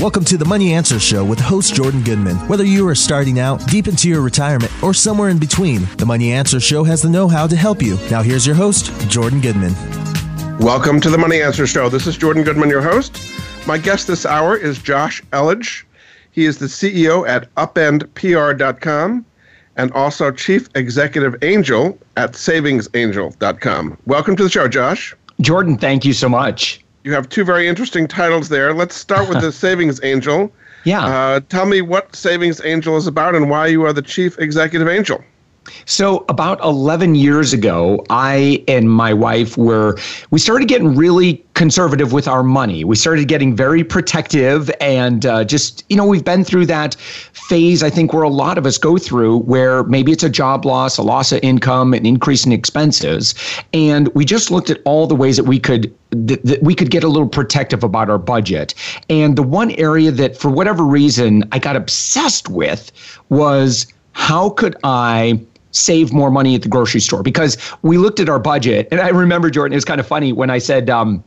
Welcome to the Money Answer Show with host Jordan Goodman. Whether you are starting out, deep into your retirement, or somewhere in between, the Money Answer Show has the know how to help you. Now, here's your host, Jordan Goodman. Welcome to the Money Answer Show. This is Jordan Goodman, your host. My guest this hour is Josh Elledge. He is the CEO at upendpr.com and also Chief Executive Angel at savingsangel.com. Welcome to the show, Josh. Jordan, thank you so much. You have two very interesting titles there. Let's start with the Savings Angel. Yeah. Uh, tell me what Savings Angel is about and why you are the Chief Executive Angel. So, about 11 years ago, I and my wife were, we started getting really conservative with our money. We started getting very protective and uh, just, you know, we've been through that phase, I think, where a lot of us go through where maybe it's a job loss, a loss of income, an increase in expenses. And we just looked at all the ways that we could that, that we could get a little protective about our budget. And the one area that, for whatever reason, I got obsessed with was how could I save more money at the grocery store. Because we looked at our budget and i remember jordan it was kind of funny when i said um,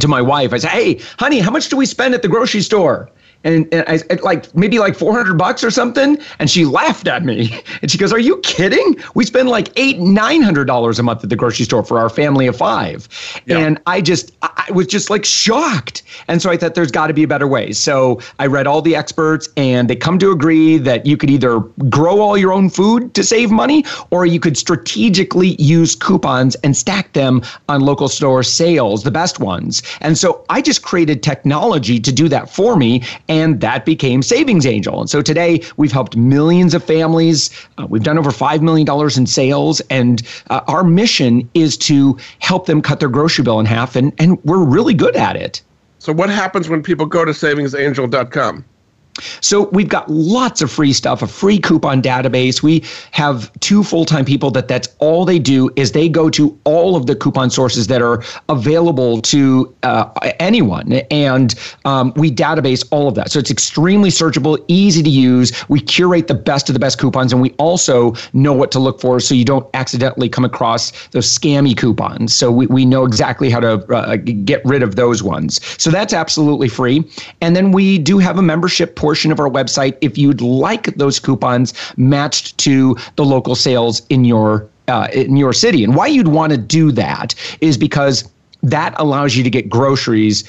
to my wife i said hey honey how much do we spend at the grocery store and, and I like maybe like 400 bucks or something. And she laughed at me and she goes, Are you kidding? We spend like eight, $900 a month at the grocery store for our family of five. Yeah. And I just, I was just like shocked. And so I thought there's got to be a better way. So I read all the experts and they come to agree that you could either grow all your own food to save money or you could strategically use coupons and stack them on local store sales, the best ones. And so I just created technology to do that for me. And that became Savings Angel. And so today we've helped millions of families. Uh, we've done over $5 million in sales. And uh, our mission is to help them cut their grocery bill in half. And, and we're really good at it. So, what happens when people go to savingsangel.com? So we've got lots of free stuff, a free coupon database. We have two full-time people that that's all they do is they go to all of the coupon sources that are available to uh, anyone, and um, we database all of that. So it's extremely searchable, easy to use. We curate the best of the best coupons, and we also know what to look for so you don't accidentally come across those scammy coupons. So we, we know exactly how to uh, get rid of those ones. So that's absolutely free. And then we do have a membership portion of our website if you'd like those coupons matched to the local sales in your uh, in your city. And why you'd want to do that is because that allows you to get groceries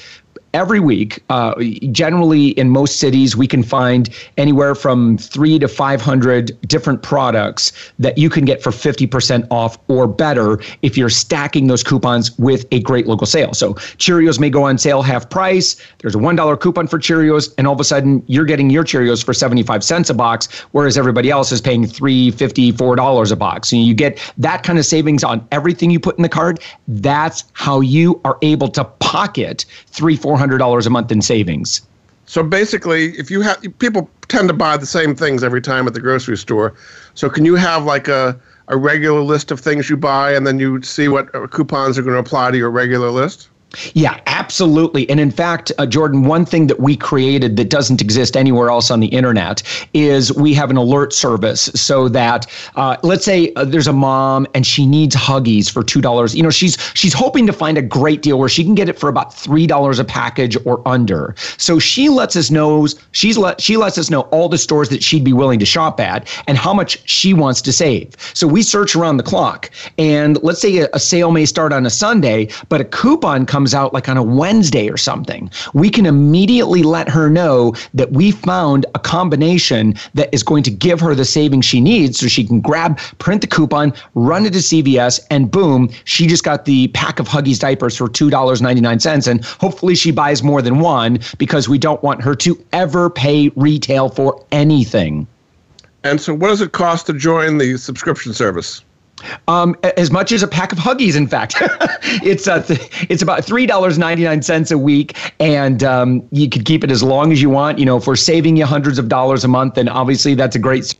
every week. Uh, generally, in most cities, we can find anywhere from three to 500 different products that you can get for 50% off or better if you're stacking those coupons with a great local sale. So Cheerios may go on sale half price. There's a $1 coupon for Cheerios, and all of a sudden, you're getting your Cheerios for 75 cents a box, whereas everybody else is paying $3, $54 a box. And you get that kind of savings on everything you put in the card. That's how you are able to pocket three, 400 $100 a month in savings. So basically, if you have people tend to buy the same things every time at the grocery store, so can you have like a a regular list of things you buy and then you see what coupons are going to apply to your regular list? Yeah, absolutely. And in fact, uh, Jordan, one thing that we created that doesn't exist anywhere else on the internet is we have an alert service so that uh, let's say uh, there's a mom and she needs Huggies for two dollars. You know, she's she's hoping to find a great deal where she can get it for about three dollars a package or under. So she lets us know she's let she lets us know all the stores that she'd be willing to shop at and how much she wants to save. So we search around the clock, and let's say a, a sale may start on a Sunday, but a coupon comes comes out like on a Wednesday or something, we can immediately let her know that we found a combination that is going to give her the savings she needs so she can grab, print the coupon, run it to CVS, and boom, she just got the pack of Huggies diapers for $2.99. And hopefully she buys more than one because we don't want her to ever pay retail for anything. And so, what does it cost to join the subscription service? Um, as much as a pack of Huggies, in fact, it's uh, th- it's about three dollars ninety nine cents a week, and um, you could keep it as long as you want. You know, if we're saving you hundreds of dollars a month, then obviously that's a great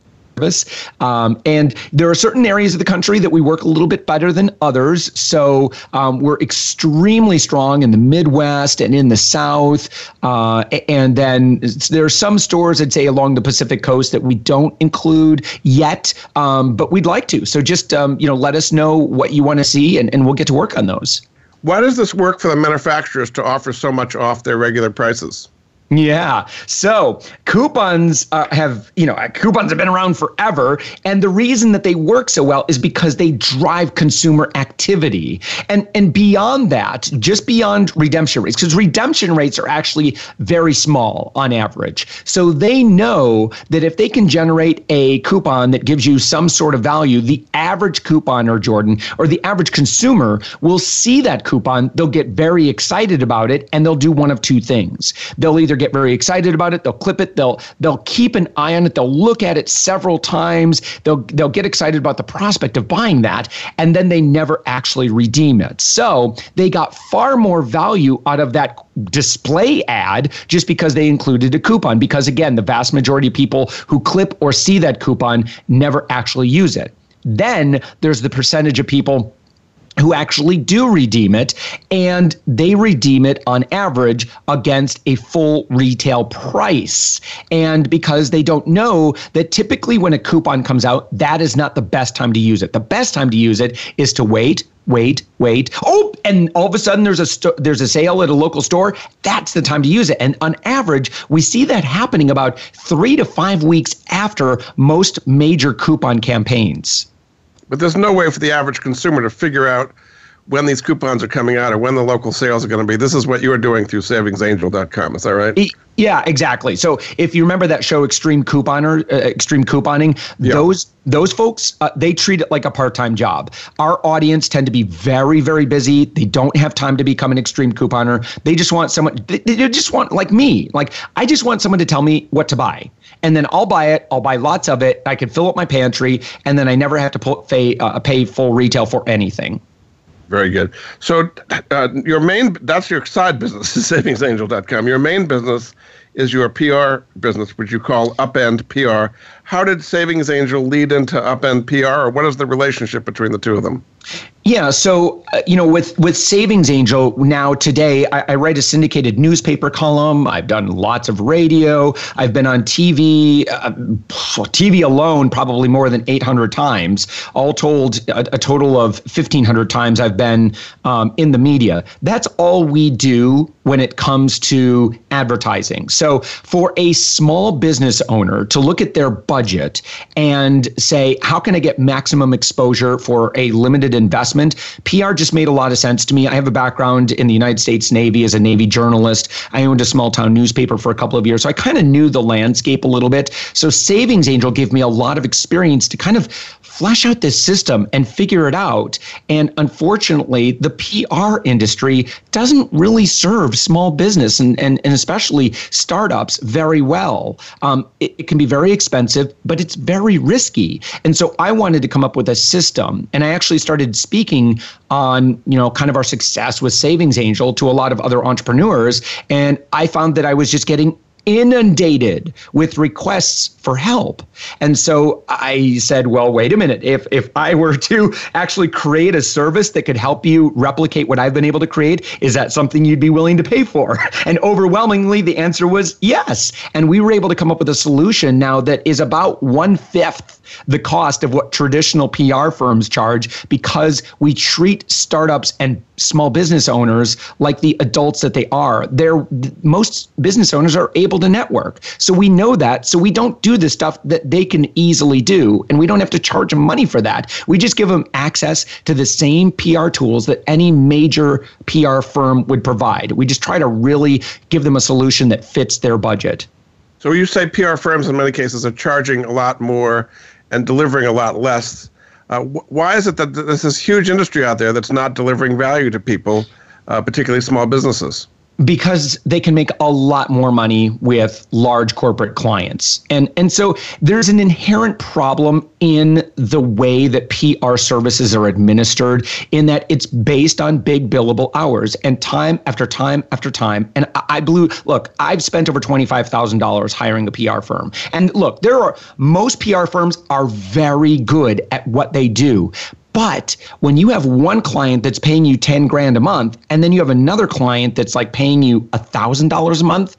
um, and there are certain areas of the country that we work a little bit better than others. So um, we're extremely strong in the Midwest and in the South. Uh, and then there are some stores, I'd say, along the Pacific coast that we don't include yet, um, but we'd like to. So just um, you know, let us know what you want to see, and, and we'll get to work on those. Why does this work for the manufacturers to offer so much off their regular prices? Yeah. So coupons uh, have, you know, coupons have been around forever. And the reason that they work so well is because they drive consumer activity. And, and beyond that, just beyond redemption rates, because redemption rates are actually very small on average. So they know that if they can generate a coupon that gives you some sort of value, the average couponer, Jordan, or the average consumer will see that coupon. They'll get very excited about it and they'll do one of two things. They'll either get very excited about it. They'll clip it. They'll they'll keep an eye on it. They'll look at it several times. They'll they'll get excited about the prospect of buying that, and then they never actually redeem it. So they got far more value out of that display ad just because they included a coupon. Because again, the vast majority of people who clip or see that coupon never actually use it. Then there's the percentage of people who actually do redeem it and they redeem it on average against a full retail price. And because they don't know that typically when a coupon comes out that is not the best time to use it. The best time to use it is to wait wait wait. Oh and all of a sudden there's a st- there's a sale at a local store. That's the time to use it. And on average we see that happening about 3 to 5 weeks after most major coupon campaigns but there's no way for the average consumer to figure out when these coupons are coming out or when the local sales are going to be. This is what you are doing through savingsangel.com. Is that right? Yeah, exactly. So if you remember that show, Extreme Couponer, uh, Extreme Couponing, yeah. those those folks uh, they treat it like a part-time job. Our audience tend to be very very busy. They don't have time to become an extreme couponer. They just want someone. They, they just want like me. Like I just want someone to tell me what to buy and then I'll buy it. I'll buy lots of it. I can fill up my pantry, and then I never have to pay, uh, pay full retail for anything. Very good. So, uh, your main that's your side business is savingsangel.com. Your main business is your PR business, which you call Upend PR. How did Savings Angel lead into Upend PR, or what is the relationship between the two of them? Yeah, so uh, you know, with with Savings Angel now today, I, I, write a syndicated newspaper column. I've done lots of radio. I've been on TV, uh, TV alone, probably more than 800 times. All told, a, a total of 1,500 times I've been um, in the media. That's all we do when it comes to advertising. So for a small business owner to look at their budget and say, how can I get maximum exposure for a limited investment? PR just made a lot of sense to me. I have a background in the United States Navy as a Navy journalist. I owned a small town newspaper for a couple of years. So I kind of knew the landscape a little bit. So Savings Angel gave me a lot of experience to kind of flesh out this system and figure it out. And unfortunately, the PR industry doesn't really serve small business and, and, and especially startups very well. Um, it, it can be very expensive, but it's very risky. And so I wanted to come up with a system. And I actually started speaking on, you know, kind of our success with Savings Angel to a lot of other entrepreneurs. And I found that I was just getting inundated with requests for help. And so I said, well, wait a minute. If if I were to actually create a service that could help you replicate what I've been able to create, is that something you'd be willing to pay for? And overwhelmingly the answer was yes. And we were able to come up with a solution now that is about one fifth the cost of what traditional PR firms charge because we treat startups and small business owners like the adults that they are. They're most business owners are able to network. So we know that. So we don't do the stuff that they can easily do and we don't have to charge them money for that. We just give them access to the same PR tools that any major PR firm would provide. We just try to really give them a solution that fits their budget. So you say PR firms in many cases are charging a lot more and delivering a lot less. Uh, wh- why is it that there's this huge industry out there that's not delivering value to people, uh, particularly small businesses? Because they can make a lot more money with large corporate clients. And and so there's an inherent problem in the way that PR services are administered in that it's based on big billable hours and time after time after time. And I blew, look, I've spent over $25,000 hiring a PR firm. And look, there are most PR firms are very good at what they do. But when you have one client that's paying you 10 grand a month, and then you have another client that's like paying you $1,000 a month,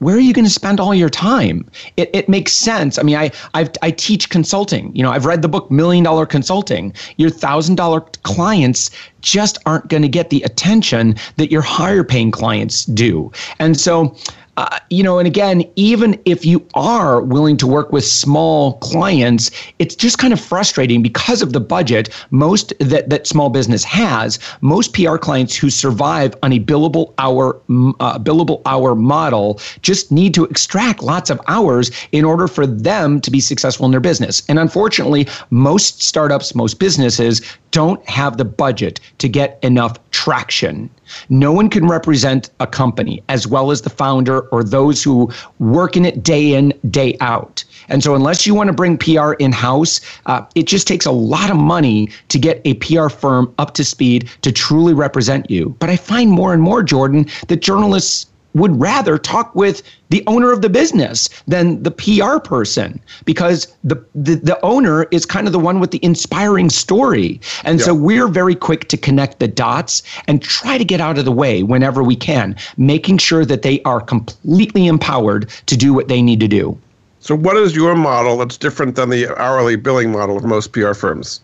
where are you going to spend all your time? It, it makes sense. I mean, I I've, i teach consulting. You know, I've read the book Million Dollar Consulting. Your thousand dollar clients just aren't going to get the attention that your higher paying clients do. And so uh, you know, and again, even if you are willing to work with small clients, it's just kind of frustrating because of the budget most that, that small business has. Most PR clients who survive on a billable hour uh, billable hour model just need to extract lots of hours in order for them to be successful in their business. And unfortunately, most startups, most businesses don't have the budget to get enough traction. No one can represent a company as well as the founder or those who work in it day in, day out. And so, unless you want to bring PR in house, uh, it just takes a lot of money to get a PR firm up to speed to truly represent you. But I find more and more, Jordan, that journalists would rather talk with the owner of the business than the PR person because the, the, the owner is kind of the one with the inspiring story. And yeah. so we're very quick to connect the dots and try to get out of the way whenever we can, making sure that they are completely empowered to do what they need to do. So, what is your model that's different than the hourly billing model of most PR firms?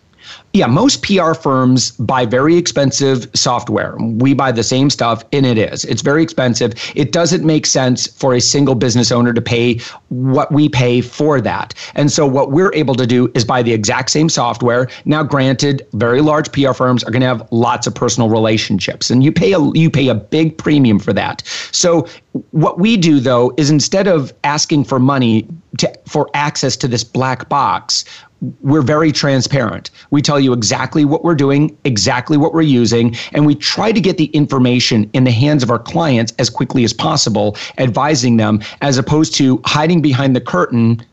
Yeah, most PR firms buy very expensive software. We buy the same stuff, and it is. It's very expensive. It doesn't make sense for a single business owner to pay what we pay for that. And so, what we're able to do is buy the exact same software. Now, granted, very large PR firms are going to have lots of personal relationships, and you pay a you pay a big premium for that. So, what we do though is instead of asking for money to, for access to this black box, we're very transparent. We tell you exactly what we're doing, exactly what we're using, and we try to get the information in the hands of our clients as quickly as possible, advising them as opposed to hiding behind the curtain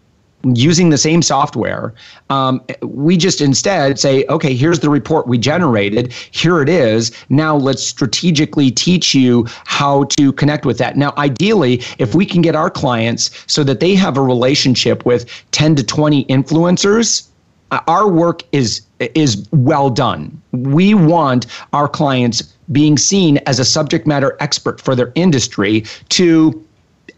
using the same software. Um, we just instead say, okay, here's the report we generated. Here it is. Now let's strategically teach you how to connect with that. Now, ideally, if we can get our clients so that they have a relationship with 10 to 20 influencers, uh, our work is is well done. We want our clients being seen as a subject matter expert for their industry to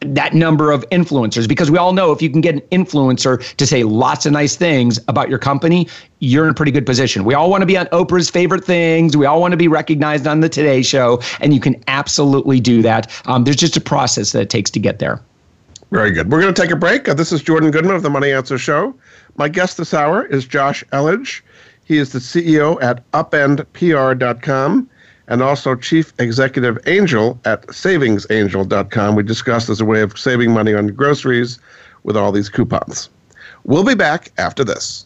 that number of influencers because we all know if you can get an influencer to say lots of nice things about your company, you're in a pretty good position. We all want to be on Oprah's favorite things. We all want to be recognized on the Today Show, and you can absolutely do that. Um, there's just a process that it takes to get there. Very good. We're going to take a break. Uh, this is Jordan Goodman of the Money Answer Show. My guest this hour is Josh Elledge. He is the CEO at upendpr.com and also Chief Executive Angel at savingsangel.com. We discussed as a way of saving money on groceries with all these coupons. We'll be back after this.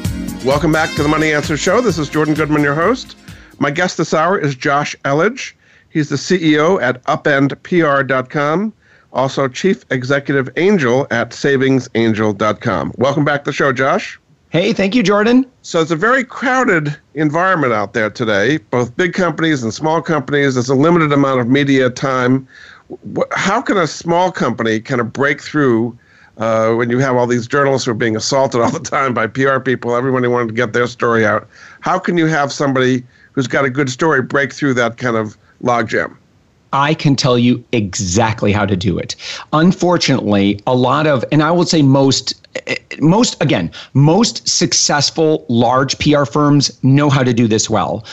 Welcome back to the Money Answer Show. This is Jordan Goodman, your host. My guest this hour is Josh Elledge. He's the CEO at upendpr.com, also Chief Executive Angel at savingsangel.com. Welcome back to the show, Josh. Hey, thank you, Jordan. So it's a very crowded environment out there today, both big companies and small companies. There's a limited amount of media time. How can a small company kind of break through uh, when you have all these journalists who are being assaulted all the time by PR people, everybody wanting to get their story out? How can you have somebody who's got a good story break through that kind of logjam? I can tell you exactly how to do it. Unfortunately, a lot of, and I will say most, most again, most successful large PR firms know how to do this well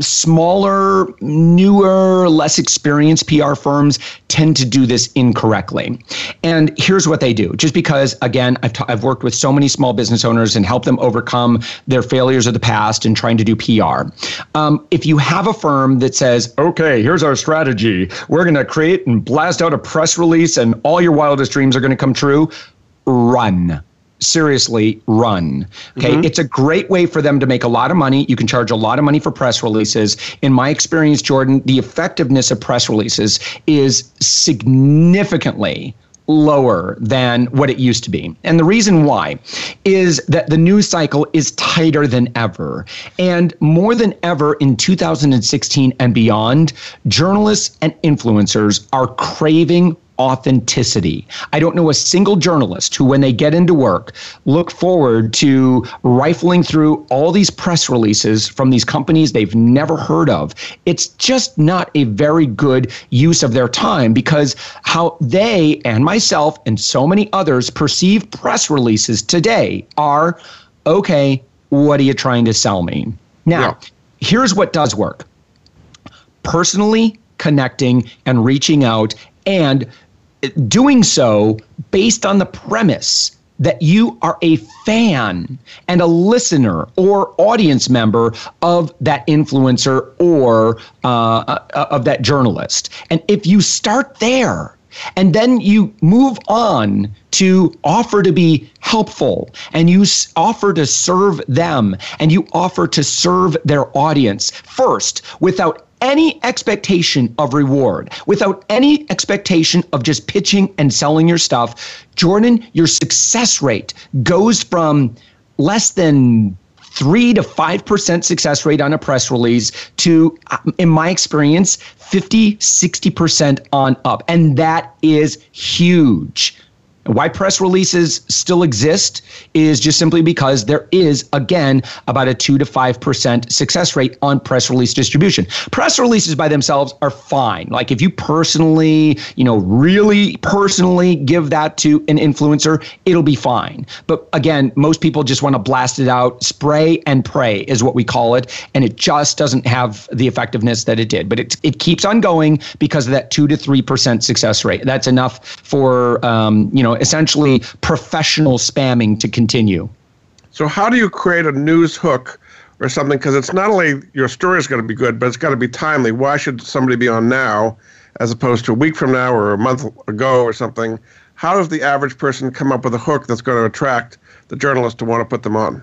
smaller, newer, less experienced PR firms tend to do this incorrectly. And here's what they do just because, again, I've, t- I've worked with so many small business owners and helped them overcome their failures of the past and trying to do PR. Um, if you have a firm that says, okay, here's our strategy, we're going to create and blast out a press release and all your wildest dreams are going to come true, run seriously run. Okay. Mm-hmm. It's a great way for them to make a lot of money. You can charge a lot of money for press releases. In my experience, Jordan, the effectiveness of press releases is significantly lower than what it used to be. And the reason why is that the news cycle is tighter than ever. And more than ever in 2016 and beyond, journalists and influencers are craving authenticity. I don't know a single journalist who, when they get into work, look forward to rifling through all these press releases from these companies they've never heard of. It's just not a very good use of their time because how they and myself and so many others perceive press releases today are okay, what are you trying to sell me? Now, yeah. here's what does work personally connecting and reaching out and doing so based on the premise that you are a fan and a listener or audience member of that influencer or uh, uh, of that journalist. And if you start there, and then you move on to offer to be helpful. And you offer to serve them. And you offer to serve their audience. First without any expectation of reward, without any expectation of just pitching and selling your stuff, Jordan, your success rate goes from less than three to five percent success rate on a press release to, uh, in my experience, 50, 60% on up. And that is huge. Why press releases still exist is just simply because there is, again, about a 2 to 5% success rate on press release distribution. Press releases by themselves are fine. Like if you personally, you know, really personally give that to an influencer, it'll be fine. But again, most people just want to blast it out. Spray and pray is what we call it. And it just doesn't have the effectiveness that it did. But it, it keeps on going because of that 2 to 3% success rate. That's enough for, um, you know, know, essentially professional spamming to continue. So, how do you create a news hook or something? Because it's not only your story is going to be good, but it's got to be timely. Why should somebody be on now as opposed to a week from now or a month ago or something? How does the average person come up with a hook that's going to attract the journalist to want to put them on?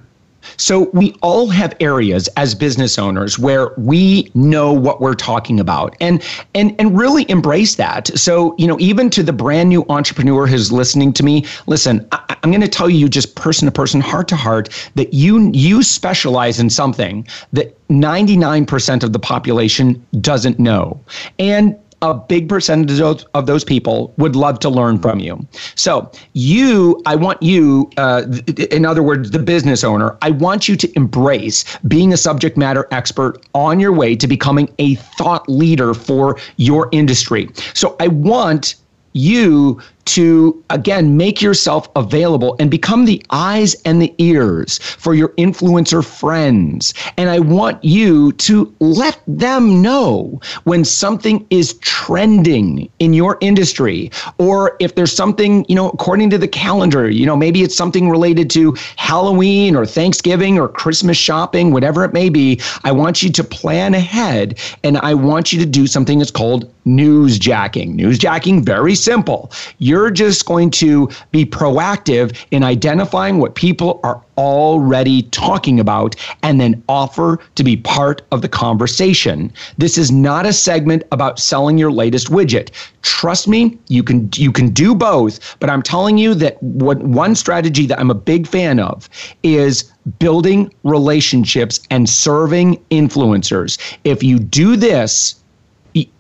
So we all have areas as business owners where we know what we're talking about and and and really embrace that. So, you know, even to the brand new entrepreneur who's listening to me, listen, I, am going to tell you just person to person, heart to heart that you you specialize in something that 99% of the population doesn't know. And a big percentage of those people would love to learn from you. So, you, I want you, uh, in other words, the business owner, I want you to embrace being a subject matter expert on your way to becoming a thought leader for your industry. So, I want you to again make yourself available and become the eyes and the ears for your influencer friends. And I want you to let them know when something is trending in your industry or if there's something, you know, according to the calendar, you know, maybe it's something related to Halloween or Thanksgiving or Christmas shopping, whatever it may be. I want you to plan ahead and I want you to do something that's called news jacking. News jacking very simple. You're just going to be proactive in identifying what people are already talking about and then offer to be part of the conversation. This is not a segment about selling your latest widget. Trust me, you can you can do both, but I'm telling you that what one strategy that I'm a big fan of is building relationships and serving influencers. If you do this,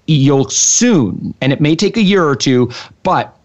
you'll soon, and it may take a year or two, but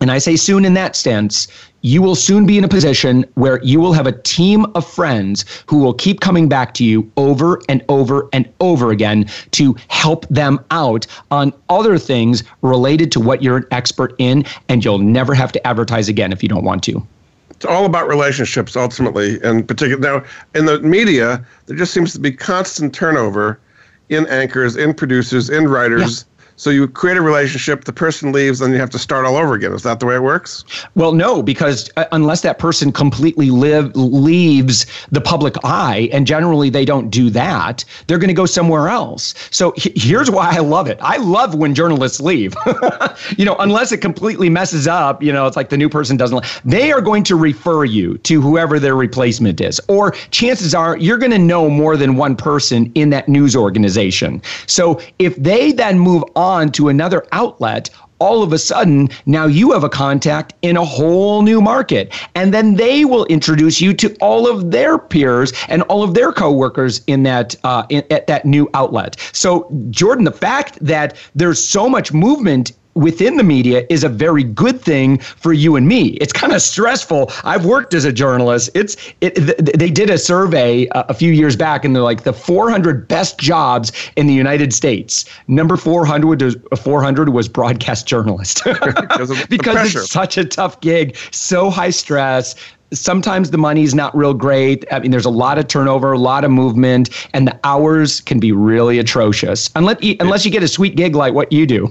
and I say soon in that sense, you will soon be in a position where you will have a team of friends who will keep coming back to you over and over and over again to help them out on other things related to what you're an expert in. And you'll never have to advertise again if you don't want to. It's all about relationships ultimately. And particular now in the media, there just seems to be constant turnover in anchors, in producers, in writers. Yeah. So you create a relationship, the person leaves, then you have to start all over again. Is that the way it works? Well, no, because uh, unless that person completely live leaves the public eye, and generally they don't do that, they're going to go somewhere else. So h- here's why I love it. I love when journalists leave. you know, unless it completely messes up, you know, it's like the new person doesn't. They are going to refer you to whoever their replacement is, or chances are you're going to know more than one person in that news organization. So if they then move on on to another outlet, all of a sudden now you have a contact in a whole new market. And then they will introduce you to all of their peers and all of their coworkers in that uh, in, at that new outlet. So jordan the fact that there's so much movement within the media is a very good thing for you and me. It's kind of stressful. I've worked as a journalist. It's it, th- they did a survey a, a few years back and they're like the 400 best jobs in the United States. Number 400 was, 400 was broadcast journalist. because, because it's such a tough gig, so high stress, sometimes the money's not real great. I mean, there's a lot of turnover, a lot of movement, and the hours can be really atrocious. Unless you, unless you get a sweet gig like what you do.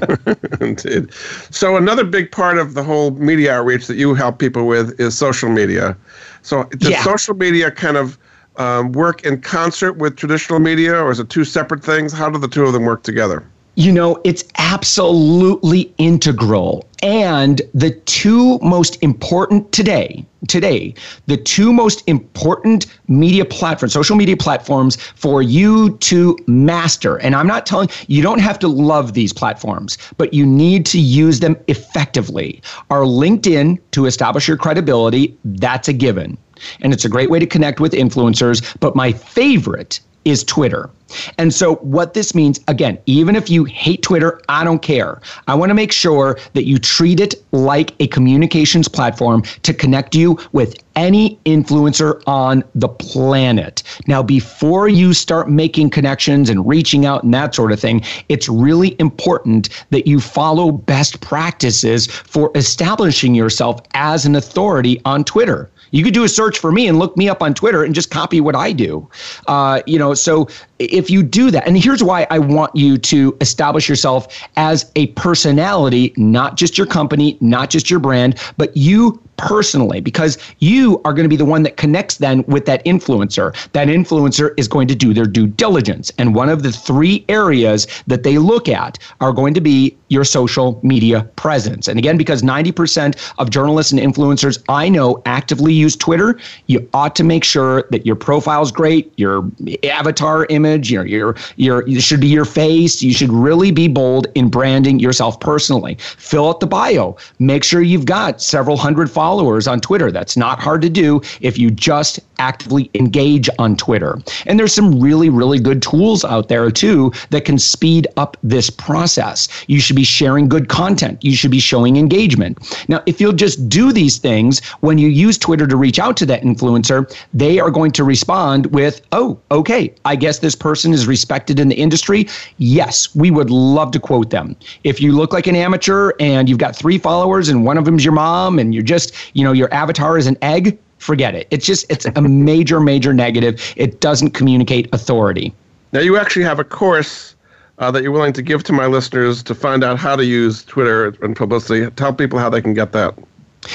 Indeed. So another big part of the whole media outreach that you help people with is social media. So does yeah. social media kind of um, work in concert with traditional media, or is it two separate things? How do the two of them work together? You know, it's absolutely integral. And the two most important today, today, the two most important media platforms, social media platforms for you to master. And I'm not telling you don't have to love these platforms, but you need to use them effectively. Are LinkedIn to establish your credibility, that's a given. And it's a great way to connect with influencers. But my favorite is Twitter. And so, what this means, again, even if you hate Twitter, I don't care. I want to make sure that you treat it like a communications platform to connect you with any influencer on the planet. Now, before you start making connections and reaching out and that sort of thing, it's really important that you follow best practices for establishing yourself as an authority on Twitter. You could do a search for me and look me up on Twitter and just copy what I do. Uh, you know, so if you do that, and here's why I want you to establish yourself as a personality, not just your company, not just your brand, but you personally because you are going to be the one that connects then with that influencer. That influencer is going to do their due diligence. And one of the three areas that they look at are going to be your social media presence. And again, because 90% of journalists and influencers I know actively use Twitter, you ought to make sure that your profile is great, your avatar image, your, your, your, you should be your face. You should really be bold in branding yourself personally. Fill out the bio. Make sure you've got several hundred followers on Twitter. That's not hard to do if you just actively engage on Twitter. And there's some really, really good tools out there too that can speed up this process. You should be sharing good content. You should be showing engagement. Now, if you'll just do these things when you use Twitter to reach out to that influencer, they are going to respond with, oh, okay, I guess this person is respected in the industry. Yes, we would love to quote them. If you look like an amateur and you've got three followers and one of them's your mom and you're just, you know, your avatar is an egg, forget it. It's just, it's a major, major negative. It doesn't communicate authority. Now, you actually have a course uh, that you're willing to give to my listeners to find out how to use Twitter and publicity. Tell people how they can get that.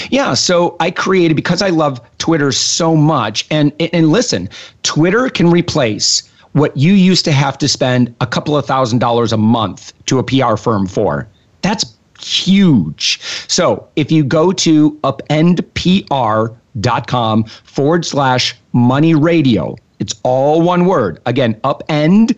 Yeah, so I created because I love Twitter so much. And and listen, Twitter can replace what you used to have to spend a couple of thousand dollars a month to a PR firm for. That's huge. So if you go to upendpr.com forward slash money radio, it's all one word. Again, upendpr.com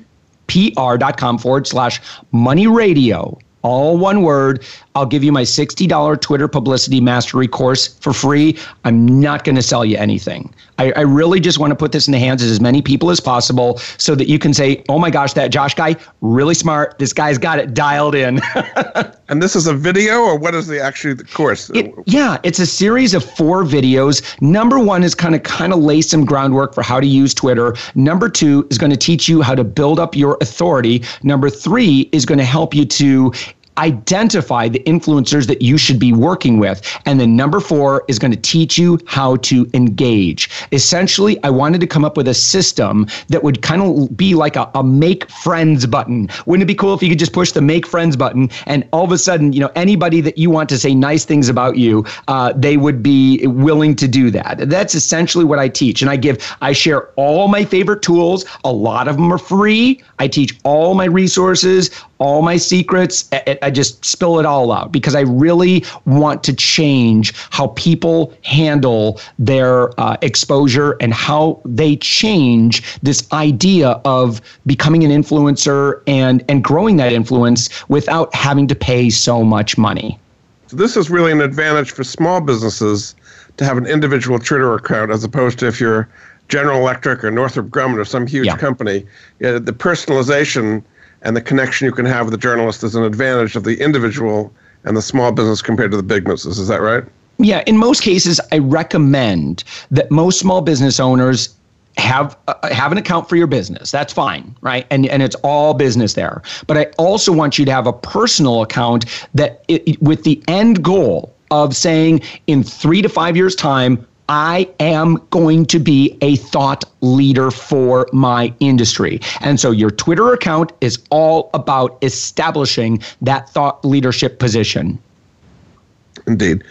forward slash money radio all one word. I'll give you my $60 Twitter publicity mastery course for free. I'm not going to sell you anything. I, I, really just want to put this in the hands of as many people as possible so that you can say, oh my gosh, that Josh guy, really smart. This guy's got it dialed in. and this is a video or what is the actually the course? It, yeah, it's a series of four videos. Number one is kind of kind of lay some groundwork for how to use Twitter. Number two is going to teach you how to build up your authority. Number three is going to help you to identify the influencers that you should be working with. And then number four is going to teach you how to engage. Essentially, I wanted to come up with a system that would kind of be like a, a make friends button. Wouldn't it be cool if you could just push the make friends button and all of a sudden, you know, anybody that you want to say nice things about you, uh, they would be willing to do that. That's essentially what I teach. And I give, I share all my favorite tools. A lot of them are free. I teach all my resources, all my secrets. I, just spill it all out because I really want to change how people handle their uh, exposure and how they change this idea of becoming an influencer and and growing that influence without having to pay so much money. So this is really an advantage for small businesses to have an individual Twitter account as opposed to if you're General Electric or Northrop Grumman or some huge yeah. company. the personalization and the connection you can have with the journalist is an advantage of the individual and the small business compared to the big business. Is that right? Yeah, in most cases, I recommend that most small business owners have uh, have an account for your business. That's fine, right? And and it's all business there. But I also want you to have a personal account that it, with the end goal of saying in 3 to 5 years time I am going to be a thought leader for my industry. And so your Twitter account is all about establishing that thought leadership position. Indeed.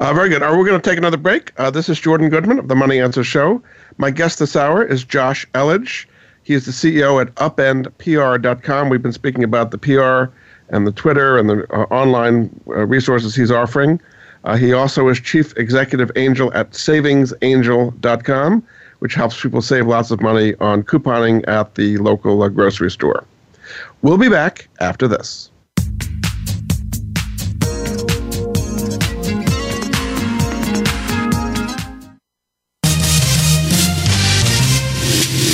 Uh, very good. Are we going to take another break? Uh, this is Jordan Goodman of the Money Answer Show. My guest this hour is Josh Elledge. He is the CEO at upendpr.com. We've been speaking about the PR and the Twitter and the uh, online uh, resources he's offering. Uh, he also is chief executive angel at savingsangel.com, which helps people save lots of money on couponing at the local uh, grocery store. We'll be back after this.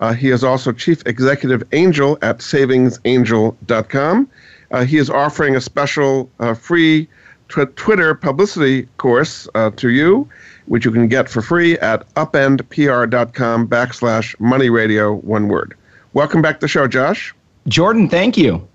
Uh, he is also Chief Executive Angel at savingsangel.com. Uh, he is offering a special uh, free tw- Twitter publicity course uh, to you, which you can get for free at upendpr.com backslash money radio, one word. Welcome back to the show, Josh. Jordan, thank you.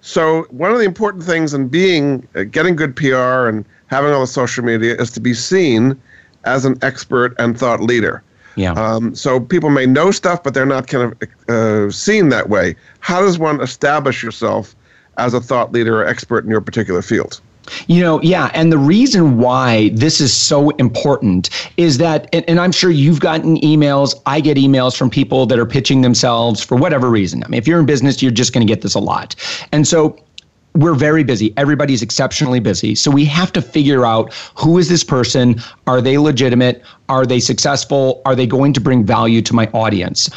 So one of the important things in being uh, getting good PR and having all the social media is to be seen as an expert and thought leader. Yeah. Um, so people may know stuff, but they're not kind of uh, seen that way. How does one establish yourself as a thought leader or expert in your particular field? You know, yeah. And the reason why this is so important is that, and, and, I'm sure you've gotten emails, I get emails from people that are pitching themselves for whatever reason. I mean, if you're in business, you're just going to get this a lot. And so we're very busy. Everybody's exceptionally busy. So we have to figure out who is this person? Are they legitimate? Are they successful? Are they going to bring value to my audience?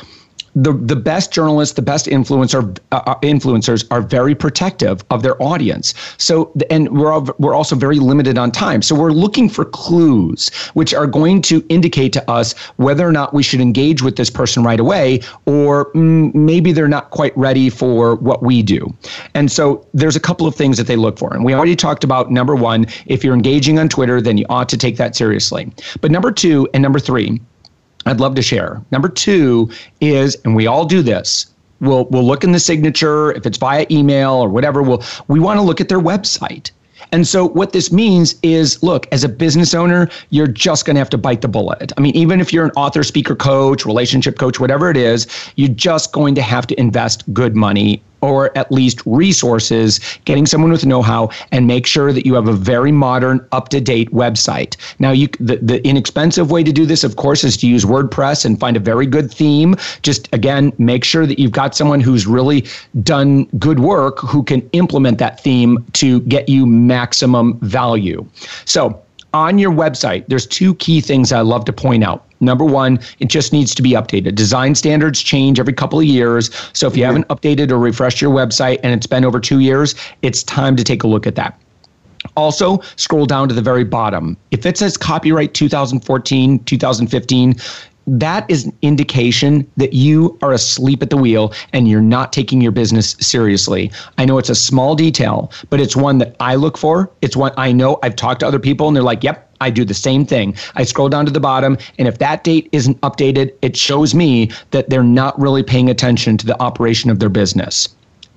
The the best journalists, the best influencer uh, uh, influencers are very protective of their audience. So and we're all, we're also very limited on time. So we're looking for clues which are going to indicate to us whether or not we should engage with this person right away or mm, maybe they're not quite ready for what we do. And so there's a couple of things that they look for. And we already talked about number 1, if you're engaging on Twitter, then you ought to take that seriously. But number 2 and number 3 I'd love to share. Number two is, and we all do this. We'll we'll look in the signature if it's via email or whatever. We'll we want to look at their website. And so what this means is, look, as a business owner, you're just going to have to bite the bullet. I mean, even if you're an author, speaker, coach, relationship coach, whatever it is, you're just going to have to invest good money or at least resources, getting someone with know-how, and make sure that you have a very modern, up-to-date website. Now, you the, the inexpensive way to do this, of course, is to use WordPress and find a very good theme. Just again, make sure that you've got someone who's really done good work who can implement that theme to get you maximum value. So on your website, there's two key things I love to point out. Number one, it just needs to be updated. Design standards change every couple of years. So if you mm-hmm. haven't updated or refreshed your website and it's been over two years, it's time to take a look at that. Also, scroll down to the very bottom. If it says copyright 2014, 2015, that is an indication that you are asleep at the wheel and you're not taking your business seriously. I know it's a small detail, but it's one that I look for. It's one I know I've talked to other people and they're like, yep, I do the same thing. I scroll down to the bottom, and if that date isn't updated, it shows me that they're not really paying attention to the operation of their business.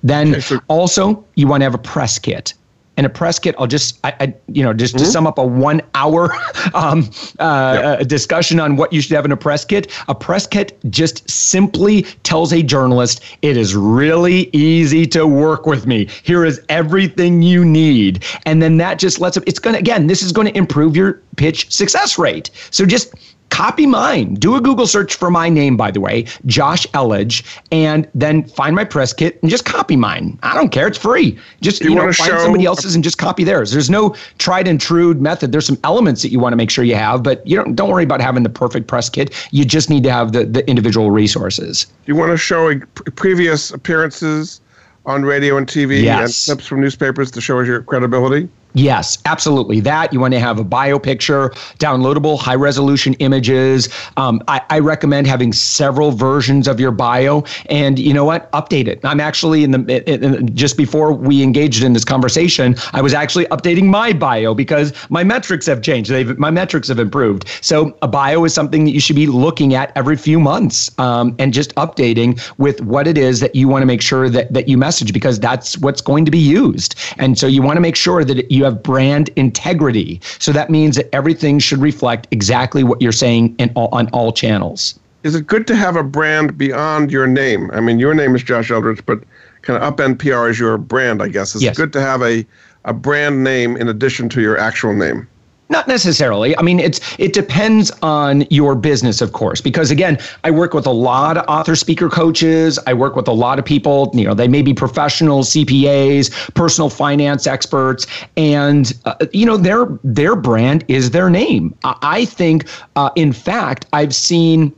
Then okay, so- also, you want to have a press kit and a press kit i'll just I, I you know just mm-hmm. to sum up a one hour um, uh, yep. Uh, discussion on what you should have in a press kit a press kit just simply tells a journalist it is really easy to work with me here is everything you need and then that just lets them it's going to again this is going to improve your pitch success rate so just copy mine. Do a Google search for my name, by the way, Josh Elledge, and then find my press kit and just copy mine. I don't care. It's free. Just you, you know, find somebody else's and just copy theirs. There's no tried and true method. There's some elements that you want to make sure you have, but you don't don't worry about having the perfect press kit. You just need to have the, the individual resources. You want to show previous appearances on radio and TV yes. and clips from newspapers to show your credibility? Yes, absolutely. That you want to have a bio picture, downloadable high resolution images. Um, I, I, recommend having several versions of your bio, and you know what? Update it. I'm actually in the just before we engaged in this conversation, I was actually updating my bio because my metrics have changed. They've, my metrics have improved. So a bio is something that you should be looking at every few months um, and just updating with what it is that you want to make sure that that you message because that's what's going to be used. And so you want to make sure that you you have brand integrity. So that means that everything should reflect exactly what you're saying in all, on all channels. Is it good to have a brand beyond your name? I mean, your name is Josh Elledge, but kind of Upend PR is your brand, I guess. Is yes. it good to have a, a brand name in addition to your actual name? Not necessarily. I mean, it's it depends on your business, of course, because again, I work with a lot of author speaker coaches. I work with a lot of people, you know, they may be professionals, CPAs, personal finance experts, and uh, you know, their their brand is their name. I think uh, in fact, I've seen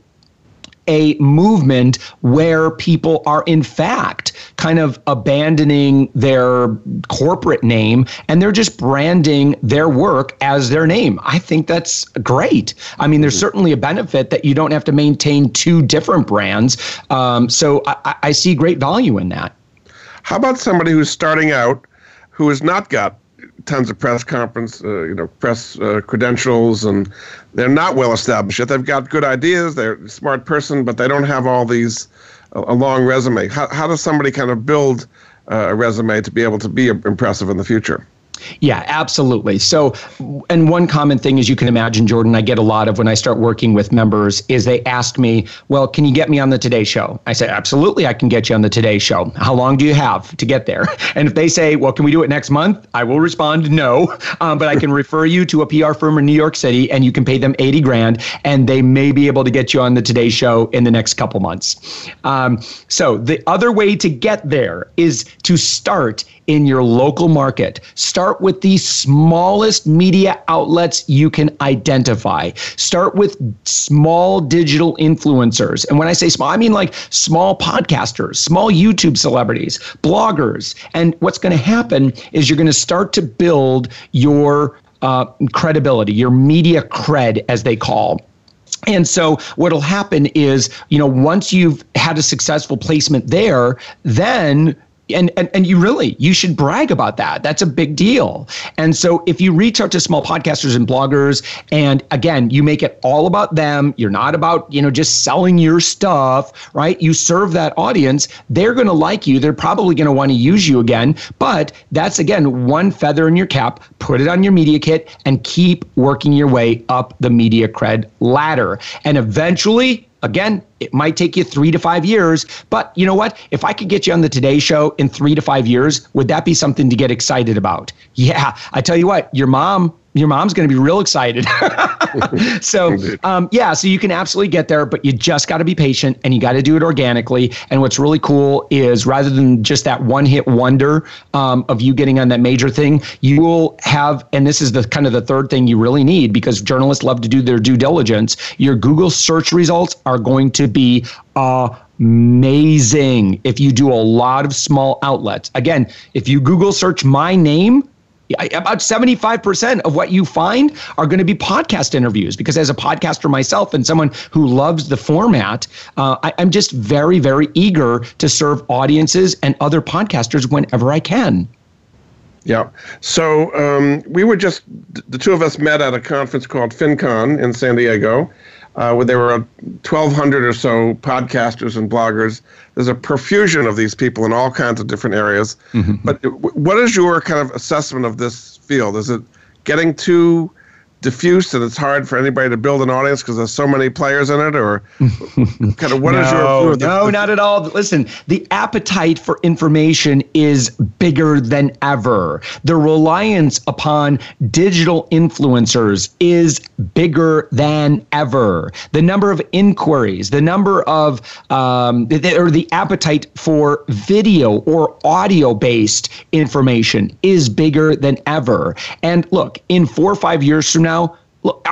a movement where people are, in fact, kind of abandoning their corporate name and they're just branding their work as their name. I think that's great. I mean, there's certainly a benefit that you don't have to maintain two different brands. Um, so I, I see great value in that. How about somebody who's starting out who has not got tons of press conference, uh, you know, press uh, credentials, and they're not well established yet. They've got good ideas. They're a smart person, but they don't have all these a long resume. How how does somebody kind of build uh, a resume to be able to be impressive in the future? Yeah, absolutely. So, and one common thing, as you can imagine, Jordan, I get a lot of when I start working with members is they ask me, well, can you get me on the Today Show? I say, absolutely, I can get you on the Today Show. How long do you have to get there? And if they say, well, can we do it next month? I will respond, no, um, but I can refer you to a PR firm in New York City and you can pay them 80 grand and they may be able to get you on the Today Show in the next couple months. Um, so the other way to get there is to start in your local market. Start with the smallest media outlets you can identify. Start with small digital influencers. And when I say small, I mean like small podcasters, small YouTube celebrities, bloggers. And what's going to happen is you're going to start to build your uh, credibility, your media cred, as they call. And so what'll happen is, you know, once you've had a successful placement there, then and, and and you really you should brag about that. That's a big deal. And so if you reach out to small podcasters and bloggers and again you make it all about them you're not about you know just selling your stuff right? You serve that audience they're going to like you they're probably going to want to use you again. But that's again one feather in your cap put it on your media kit and keep working your way up the media cred ladder. And eventually Again, it might take you three to five years, but you know what? If I could get you on the Today Show in three to five years, would that be something to get excited about? Yeah, I tell you what, your mom your mom's going to be real excited. so, um, yeah, so you can absolutely get there, but you just got to be patient and you got to do it organically. And what's really cool is rather than just that one hit wonder um, of you getting on that major thing, you will have, and this is the kind of the third thing you really need because journalists love to do their due diligence. Your Google search results are going to be amazing if you do a lot of small outlets. Again, if you Google search my name, about 75% of what you find are going to be podcast interviews because as a podcaster myself and someone who loves the format uh, I, i'm just very very eager to serve audiences and other podcasters whenever i can yeah. So um, we were just, the two of us met at a conference called FinCon in San Diego uh, where there were 1,200 or so podcasters and bloggers. There's a profusion of these people in all kinds of different areas. Mm-hmm. But what is your kind of assessment of this field? Is it getting too diffuse and it's hard for anybody to build an audience because there's so many players in it or kind of what no, is your no. not at all. Listen the appetite for information is bigger than ever. The reliance upon digital influencers is bigger than ever. The number of inquiries the number of um, or the appetite for video or audio based information is bigger than ever. And look in four or five years from now,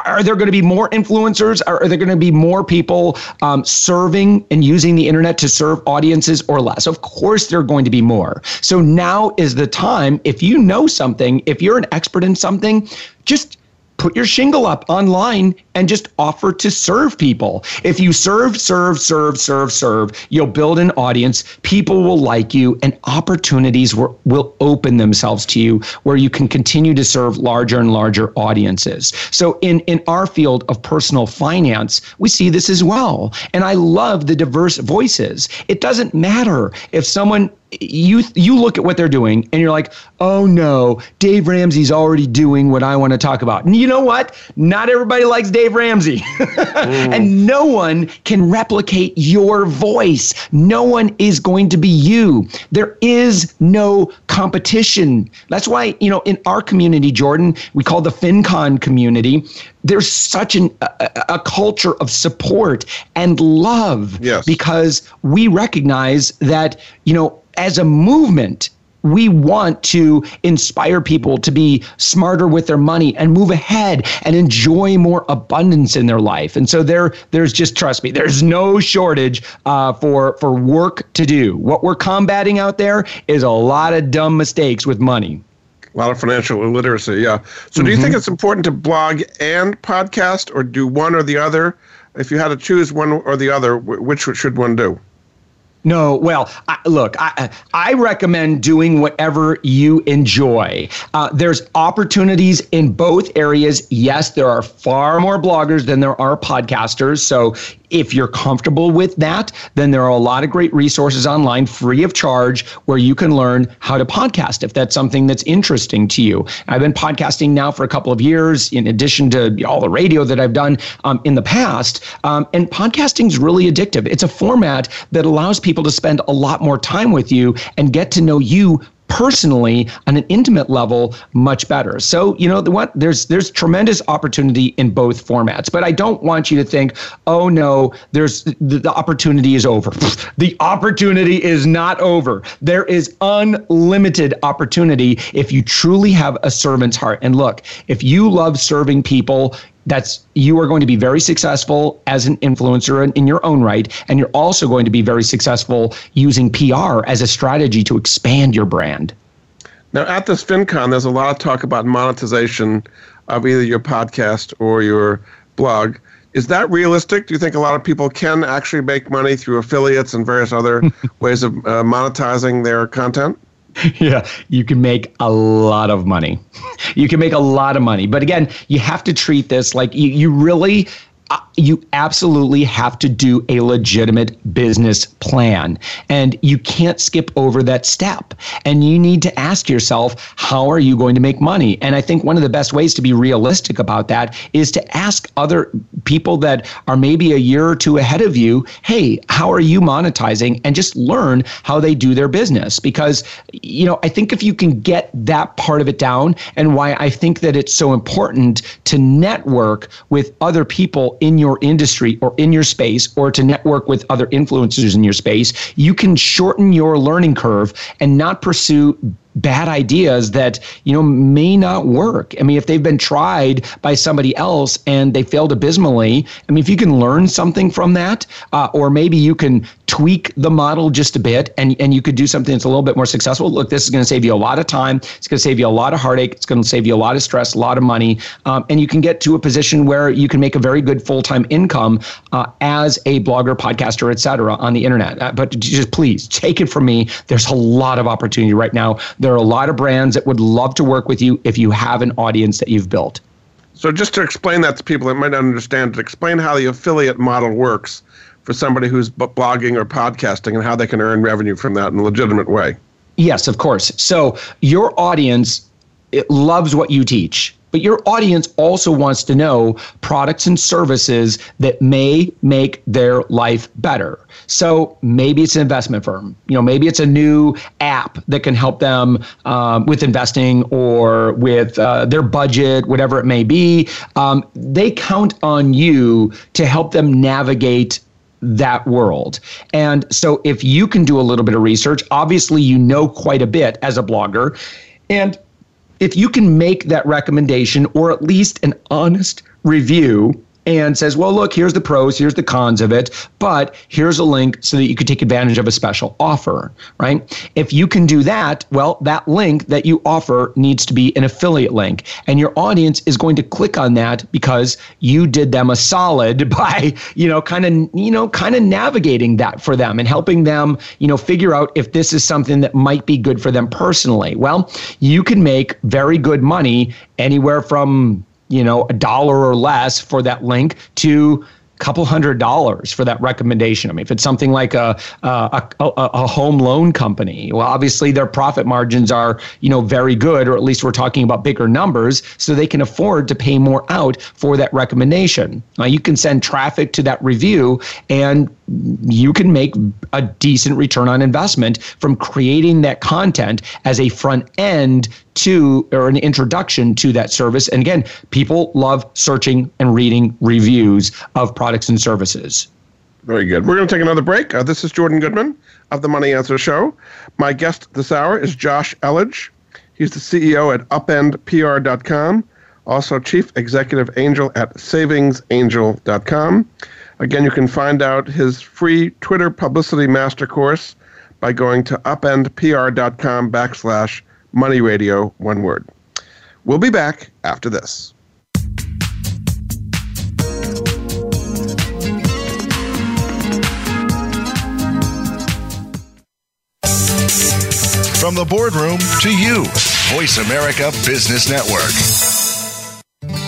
are there going to be more influencers? Are, are there going to be more people um, serving and using the internet to serve audiences or less? Of course, there are going to be more. So now is the time. If you know something, if you're an expert in something, just put your shingle up online and just offer to serve people. If you serve, serve, serve, serve, serve, you'll build an audience. People will like you, and opportunities will, will open themselves to you where you can continue to serve larger and larger audiences. So, in, in our field of personal finance, we see this as well. And I love the diverse voices. It doesn't matter if someone you you look at what they're doing and you're like, oh no, Dave Ramsey's already doing what I want to talk about. And you know what? Not everybody likes Dave Ramsey, and no one can replicate your voice. No one is going to be you. There is no competition. That's why you know in our community, Jordan, we call the FinCon community. There's such an, a, a culture of support and love yes. because we recognize that you know as a movement, we want to inspire people to be smarter with their money and move ahead and enjoy more abundance in their life. And so there, there's just trust me, there's no shortage uh, for for work to do. What we're combating out there is a lot of dumb mistakes with money. A lot of financial illiteracy, yeah. So, mm-hmm. do you think mm-hmm. it's important to blog and podcast, or do one or the other? If you had to choose one or the other, which should one do? No, well, I, look, I, I recommend doing whatever you enjoy. Uh, there's opportunities in both areas. Yes, there are far more bloggers than there are podcasters. So if you're comfortable with that, then there are a lot of great resources online free of charge where you can learn how to podcast if that's something that's interesting to you. I've been podcasting now for a couple of years, in addition to all the radio that I've done um, in the past. Um, and podcasting is really addictive. It's a format that allows people to spend a lot more time with you and get to know you personally on an intimate level much better. So, you know, what there's there's tremendous opportunity in both formats. But I don't want you to think, "Oh no, there's the, the opportunity is over." the opportunity is not over. There is unlimited opportunity if you truly have a servant's heart. And look, if you love serving people, that's you are going to be very successful as an influencer in, in, your own right and you're also going to be very successful using PR as a strategy to expand your brand. Now at this FinCon there's a lot of talk about monetization of either your podcast or your blog. Is that realistic? Do you think a lot of people can actually make money through affiliates and various other ways of uh, monetizing their content? yeah, you can make a lot of money. you can make a lot of money. But again, you have to treat this like you, you really you absolutely have to do a legitimate business plan. And you can't skip over that step. And you need to ask yourself, how are you going to make money? And I think one of the best ways to be realistic about that is to ask other people that are maybe a year or two ahead of you, hey, how are you monetizing? And just learn how they do their business. Because, you know, I think if you can get that part of it down and why I think that it's so important to network with other people in your industry or in your space or to network with other influencers in your space, you can shorten your learning curve and not pursue bad ideas that you know may not work. I mean, if they've been tried by somebody else and they failed abysmally, I mean, if you can learn something from that, uh, or maybe you can tweak the model just a bit, and and you could do something that's a little bit more successful. Look, this is going to save you a lot of time. It's going to save you a lot of heartache. It's going to save you a lot of stress, a lot of money, um, and you can get to a position where you can make a very good full time income uh, as a blogger, podcaster, etc. on the internet. Uh, but just please take it from me. There's a lot of opportunity right now there are a lot of brands that would love to work with you if you have an audience that you've built. So, just to explain that to people that might not understand, to explain how the affiliate model works for somebody who's blogging or podcasting and how they can earn revenue from that in a legitimate way. Yes, of course. So, your audience loves what you teach but your audience also wants to know products and services that may make their life better. So maybe it's an investment firm. You know, maybe it's a new app that can help them um, with investing or with uh, their budget, whatever it may be. Um, they count on you to help them navigate that world. And so if you can do a little bit of research, obviously you know quite a bit as a blogger. And if you can make that recommendation or at least an honest review and says, well, look, here's the pros, here's the cons of it, but here's a link so that you could take advantage of a special offer, right? If you can do that, well, that link that you offer needs to be an affiliate link. And your audience is going to click on that because you did them a solid by, you know, kind of, you know, kind of navigating that for them and helping them, you know, figure out if this is something that might be good for them personally. Well, you can make very good money anywhere from you know, a dollar or less for that link to couple hundred dollars for that recommendation. I mean, if it's something like a, a, a, a, home loan company, well, obviously their profit margins are, you know, very good, or at least we're talking about bigger numbers, so they can afford to pay more out for that recommendation. Now, you can send traffic to that review and you can make a decent return on investment from creating that content as a front end to or an introduction to that service. And again, people love searching and reading reviews of products and services. Very good. We're going to take another break. Uh, this is Jordan Goodman of the Money Answer Show. My guest this hour is Josh Elledge. He's the CEO at upendpr.com, also Chief Executive Angel at savingsangel.com. Again, you can find out his free Twitter publicity master course by going to upendpr.com backslash money radio, one word. We'll be back after this. From the boardroom to you, Voice America Business Network.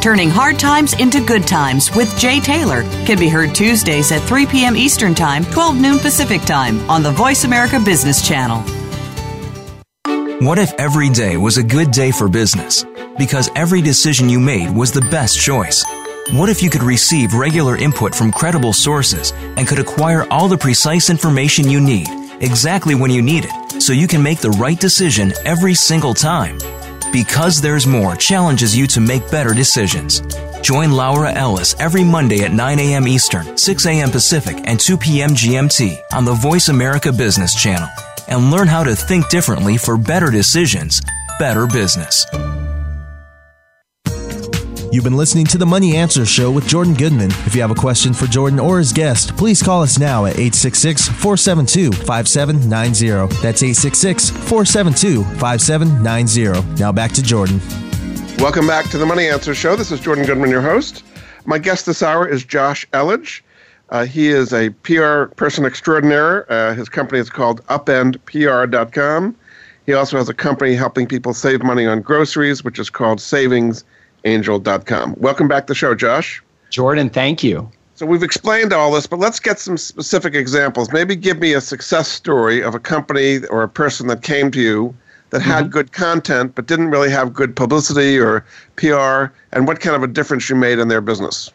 Turning Hard Times into Good Times with Jay Taylor can be heard Tuesdays at 3 p.m. Eastern Time, 12 noon Pacific Time on the Voice America Business Channel. What if every day was a good day for business? Because every decision you made was the best choice. What if you could receive regular input from credible sources and could acquire all the precise information you need exactly when you need it so you can make the right decision every single time? Because There's More challenges you to make better decisions. Join Laura Ellis every Monday at 9 a.m. Eastern, 6 a.m. Pacific, and 2 p.m. GMT on the Voice America Business Channel and learn how to think differently for better decisions, better business. You've been listening to the Money Answer Show with Jordan Goodman. If you have a question for Jordan or his guest, please call us now at 866 472 5790. That's 866 472 5790. Now back to Jordan. Welcome back to the Money Answer Show. This is Jordan Goodman, your host. My guest this hour is Josh Elledge. Uh, he is a PR person extraordinaire. Uh, his company is called upendpr.com. He also has a company helping people save money on groceries, which is called savingsangel.com. Welcome back to the show, Josh. Jordan, thank you. So we've explained all this, but let's get some specific examples. Maybe give me a success story of a company or a person that came to you that had mm-hmm. good content but didn't really have good publicity or PR, and what kind of a difference you made in their business.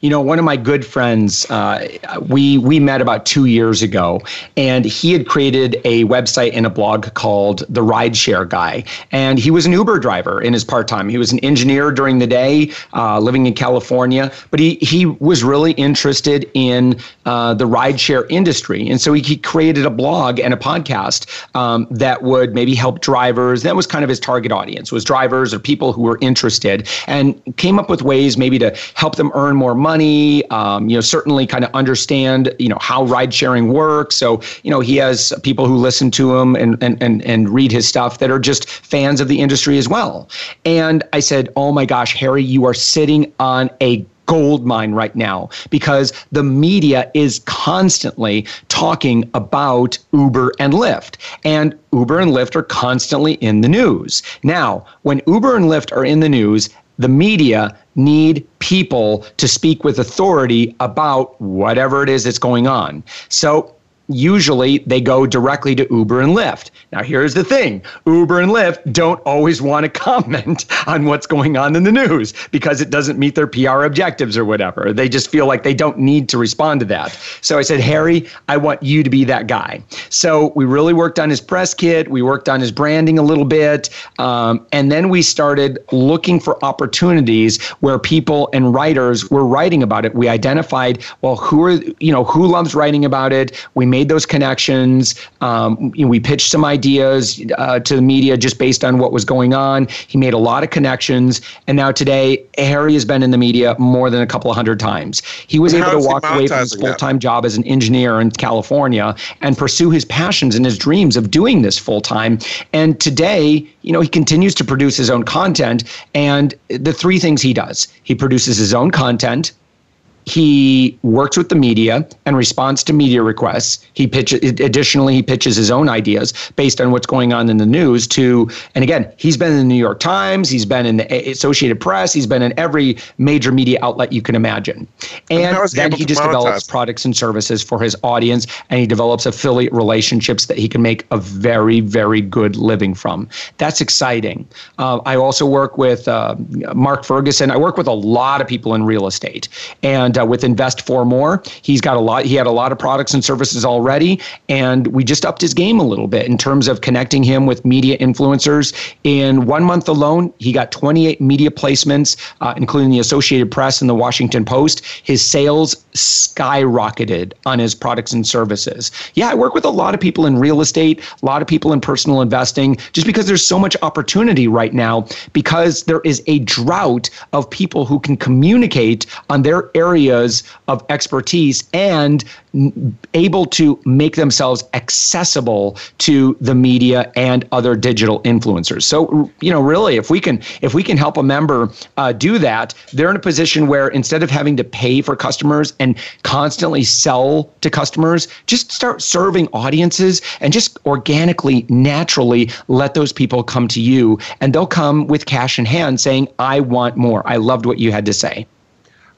You know, one of my good friends, uh, we we met about two years ago, and he had created a website and a blog called The Rideshare Guy, and he was an Uber driver in his part time. He was an engineer during the day, uh, living in California, but he he was really interested in uh, the rideshare industry, and so he, he, created a blog and a podcast um, that would maybe help drivers. That was kind of his target audience was drivers or people who were interested, and came up with ways maybe to help them earn more more money. Um, you know, certainly kind of understand you know how ride sharing works. So you know, he has people who listen to him and and and and read his stuff that are just fans of the industry as well. And I said, oh my gosh, Harry, you are sitting on a gold mine right now because the media is constantly talking about Uber and Lyft. And Uber and Lyft are constantly in the news. Now, when Uber and Lyft are in the news, the media need people to speak with authority about whatever it is that's going on. So usually they go directly to Uber and Lyft. Now, here's the thing Uber and Lyft don't always want to comment on what's going on in the news because it doesn't meet their PR objectives or whatever. They just feel like they don't need to respond to that. So I said, Harry, I want you to be that guy. So we really worked on his press kit, we worked on his branding a little bit, um, and then we started looking for opportunities where people and writers were writing about it. We identified, well, who are, you know, who loves writing about it? We made those connections. Um, you know, we pitched some ideas uh, to the media just based on what was going on. He made a lot of connections, and now today Harry has been in the media more than a couple of hundred times. He was able to walk away from his full time job as an engineer in California and pursue his passions and his dreams of doing this full time. And today, you know, he continues to produce his own content. And the three things he does: he produces his own content he works with the media and responds to media requests. He pitches additionally he pitches his own ideas based on what's going on in the news to and again, he's been in the New York Times, he's been in the Associated Press, he's been in every major media outlet you can imagine. And, and then he just monetize? develops products and services for his audience and he develops affiliate relationships that he can make a very very good living from. That's exciting. Uh, I also work with uh, Mark Ferguson. I work with a lot of people in real estate and and uh, with InvestFourMore, he's got a lot. He had a lot of products and services already, and we just upped his game a little bit in terms of connecting him with media influencers. In one month alone, he got 28 media placements, uh, including the Associated Press and the Washington Post. His sales skyrocketed on his products and services. Yeah, I work with a lot of people in real estate, a lot of people in personal investing, just because there's so much opportunity right now because there is a drought of people who can communicate on their area areas of expertise and able to make themselves accessible to the media and other digital influencers. So, you know, really, if we can if we can help a member uh, do that, they're in a position where instead of having to pay for customers and constantly sell to customers, just start serving audiences and just organically, naturally let those people come to you, and they'll come with cash in hand, saying, "I want more. I loved what you had to say."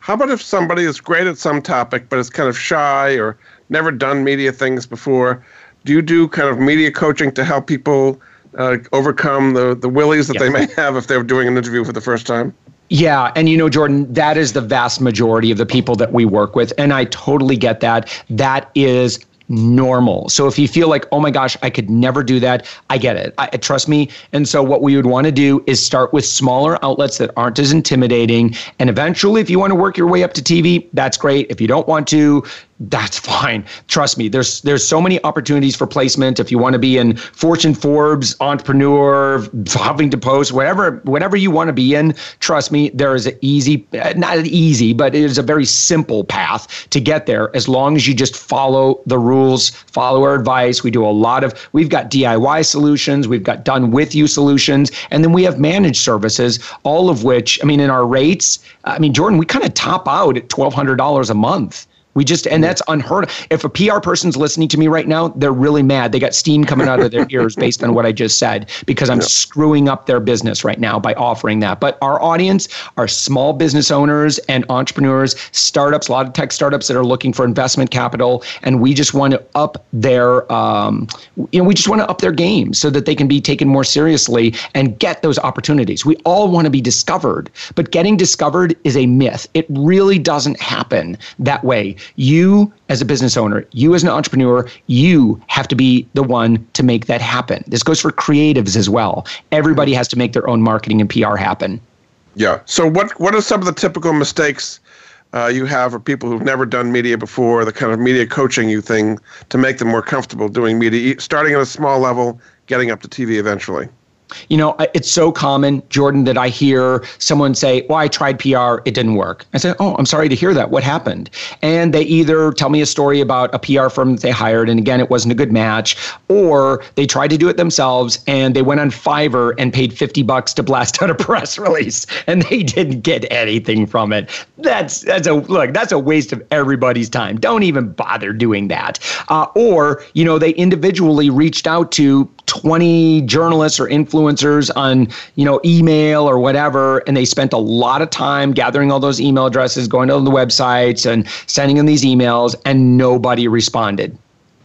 How about if somebody is great at some topic but is kind of shy or never done media things before? Do you do kind of media coaching to help people uh, overcome the the willies that yes. they may have if they're doing an interview for the first time? Yeah. And you know, Jordan, that is the vast majority of the people that we work with. And I totally get that. That is normal. So if you feel like, oh my gosh, I could never do that, I get it. I, trust me. And so what we would want to do is start with smaller outlets that aren't as intimidating. And eventually, if you want to work your way up to TV, that's great. If you don't want to, that's fine. Trust me, there's there's so many opportunities for placement. If you want to be in Fortune, Forbes, Entrepreneur, Huffington Post, whatever whatever you want to be in, trust me, there is an easy, not easy, but it is a very simple path to get there. As long as you just follow the rules, follow our advice. We do a lot of. We've got DIY solutions, we've got done with you solutions, and then we have managed services. All of which, I mean, in our rates, I mean, Jordan, we kind of top out at twelve hundred dollars a month. We just, and that's unheard of. If a PR person's listening to me right now, they're really mad. They got steam coming out of their ears based on what I just said because I'm yeah. screwing up their business right now by offering that. But our audience are small business owners and entrepreneurs, startups, a lot of tech startups that are looking for investment capital. And we just want to up their, um, you know, we just want to up their game so that they can be taken more seriously and get those opportunities. We all want to be discovered, but getting discovered is a myth. It really doesn't happen that way you, as a business owner, you as an entrepreneur, you have to be the one to make that happen. This goes for creatives as well. Everybody has to make their own marketing and PR happen. Yeah. So, what what are some of the typical mistakes uh, you have for people who've never done media before? The kind of media coaching you thing to make them more comfortable doing media, starting at a small level, getting up to TV eventually. You know, it's so common, Jordan, that I hear someone say, Well, I tried PR, it didn't work. I say, Oh, I'm sorry to hear that. What happened? And they either tell me a story about a PR firm that they hired, and again, it wasn't a good match, or they tried to do it themselves and they went on Fiverr and paid 50 bucks to blast out a press release, and they didn't get anything from it. That's, that's a look, that's a waste of everybody's time. Don't even bother doing that. Uh, or, you know, they individually reached out to 20 journalists or influencers on, you know, email or whatever, and they spent a lot of time gathering all those email addresses, going to the websites and sending them these emails, and nobody responded.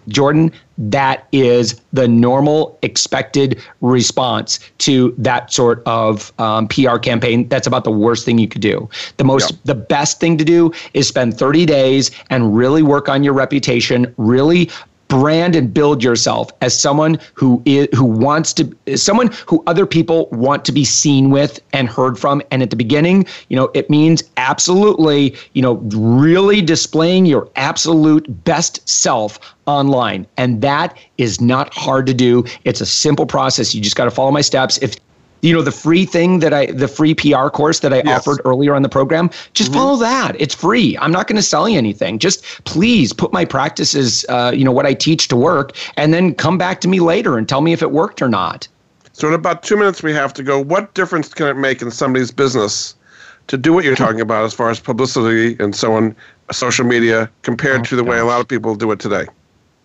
Jordan, that is the normal expected response to that sort of um, PR campaign. That's about the worst thing you could do. The most, the best thing to do is spend 30 days and really work on your reputation, really brand and build yourself as someone who is who wants to someone who other people want to be seen with and heard from. And at the beginning you know it means absolutely you know really displaying your absolute best self online. And that is not hard to do. It's a simple process. You just got to follow my steps. If you know the free thing that i the free pr course that i yes. offered earlier on the program just mm-hmm. follow that it's free i'm not going to sell you anything just please put my practices uh, you know what i teach to work and then come back to me later and tell me if it worked or not so in about two minutes we have to go what difference can it make in somebody's business to do what you're talking about as far as publicity and so on, social media, compared oh, to the gosh. way a lot of people do it today?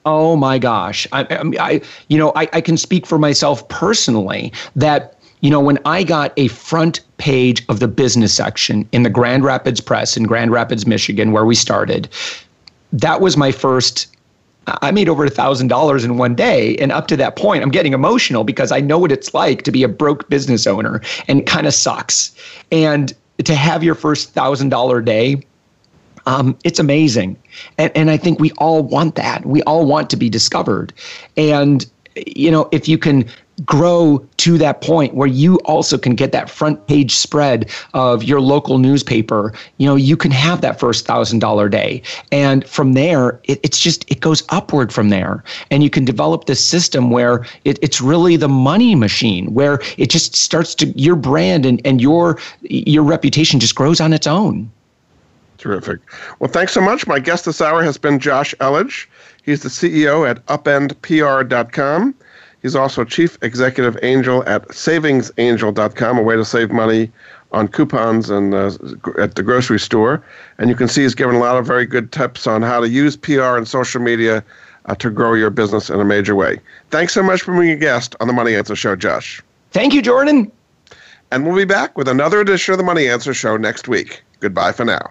Oh my gosh. I, I you know, I, I can speak for myself personally that you know, when I got a front page of the business section in the Grand Rapids Press in Grand Rapids, Michigan, where we started, that was my first. I made over a thousand dollars in one day. And up to that point, I'm getting emotional because I know what it's like to be a broke business owner and kind of sucks. And to have your first thousand dollar day, um, it's amazing. And, and I think we all want that. We all want to be discovered. And, you know, if you can grow to that point where you also can get that front page spread of your local newspaper. You know you can have that first thousand dollar day. And from there it, it's just it goes upward from there. And you can develop this system where it, it's really the money machine where it just starts to your brand and, and your your reputation just grows on its own. Terrific. Well thanks so much. My guest this hour has been josh elledge. He's the ceo at upendpr.com He's also chief executive angel at savingsangel.com, a way to save money on coupons and uh, at the grocery store. And you can see he's given a lot of very good tips on how to use PR and social media uh, to grow your business in a major way. Thanks so much for being a guest on the Money Answer Show, Josh. Thank you, Jordan. And we'll be back with another edition of the Money Answer Show next week. Goodbye for now.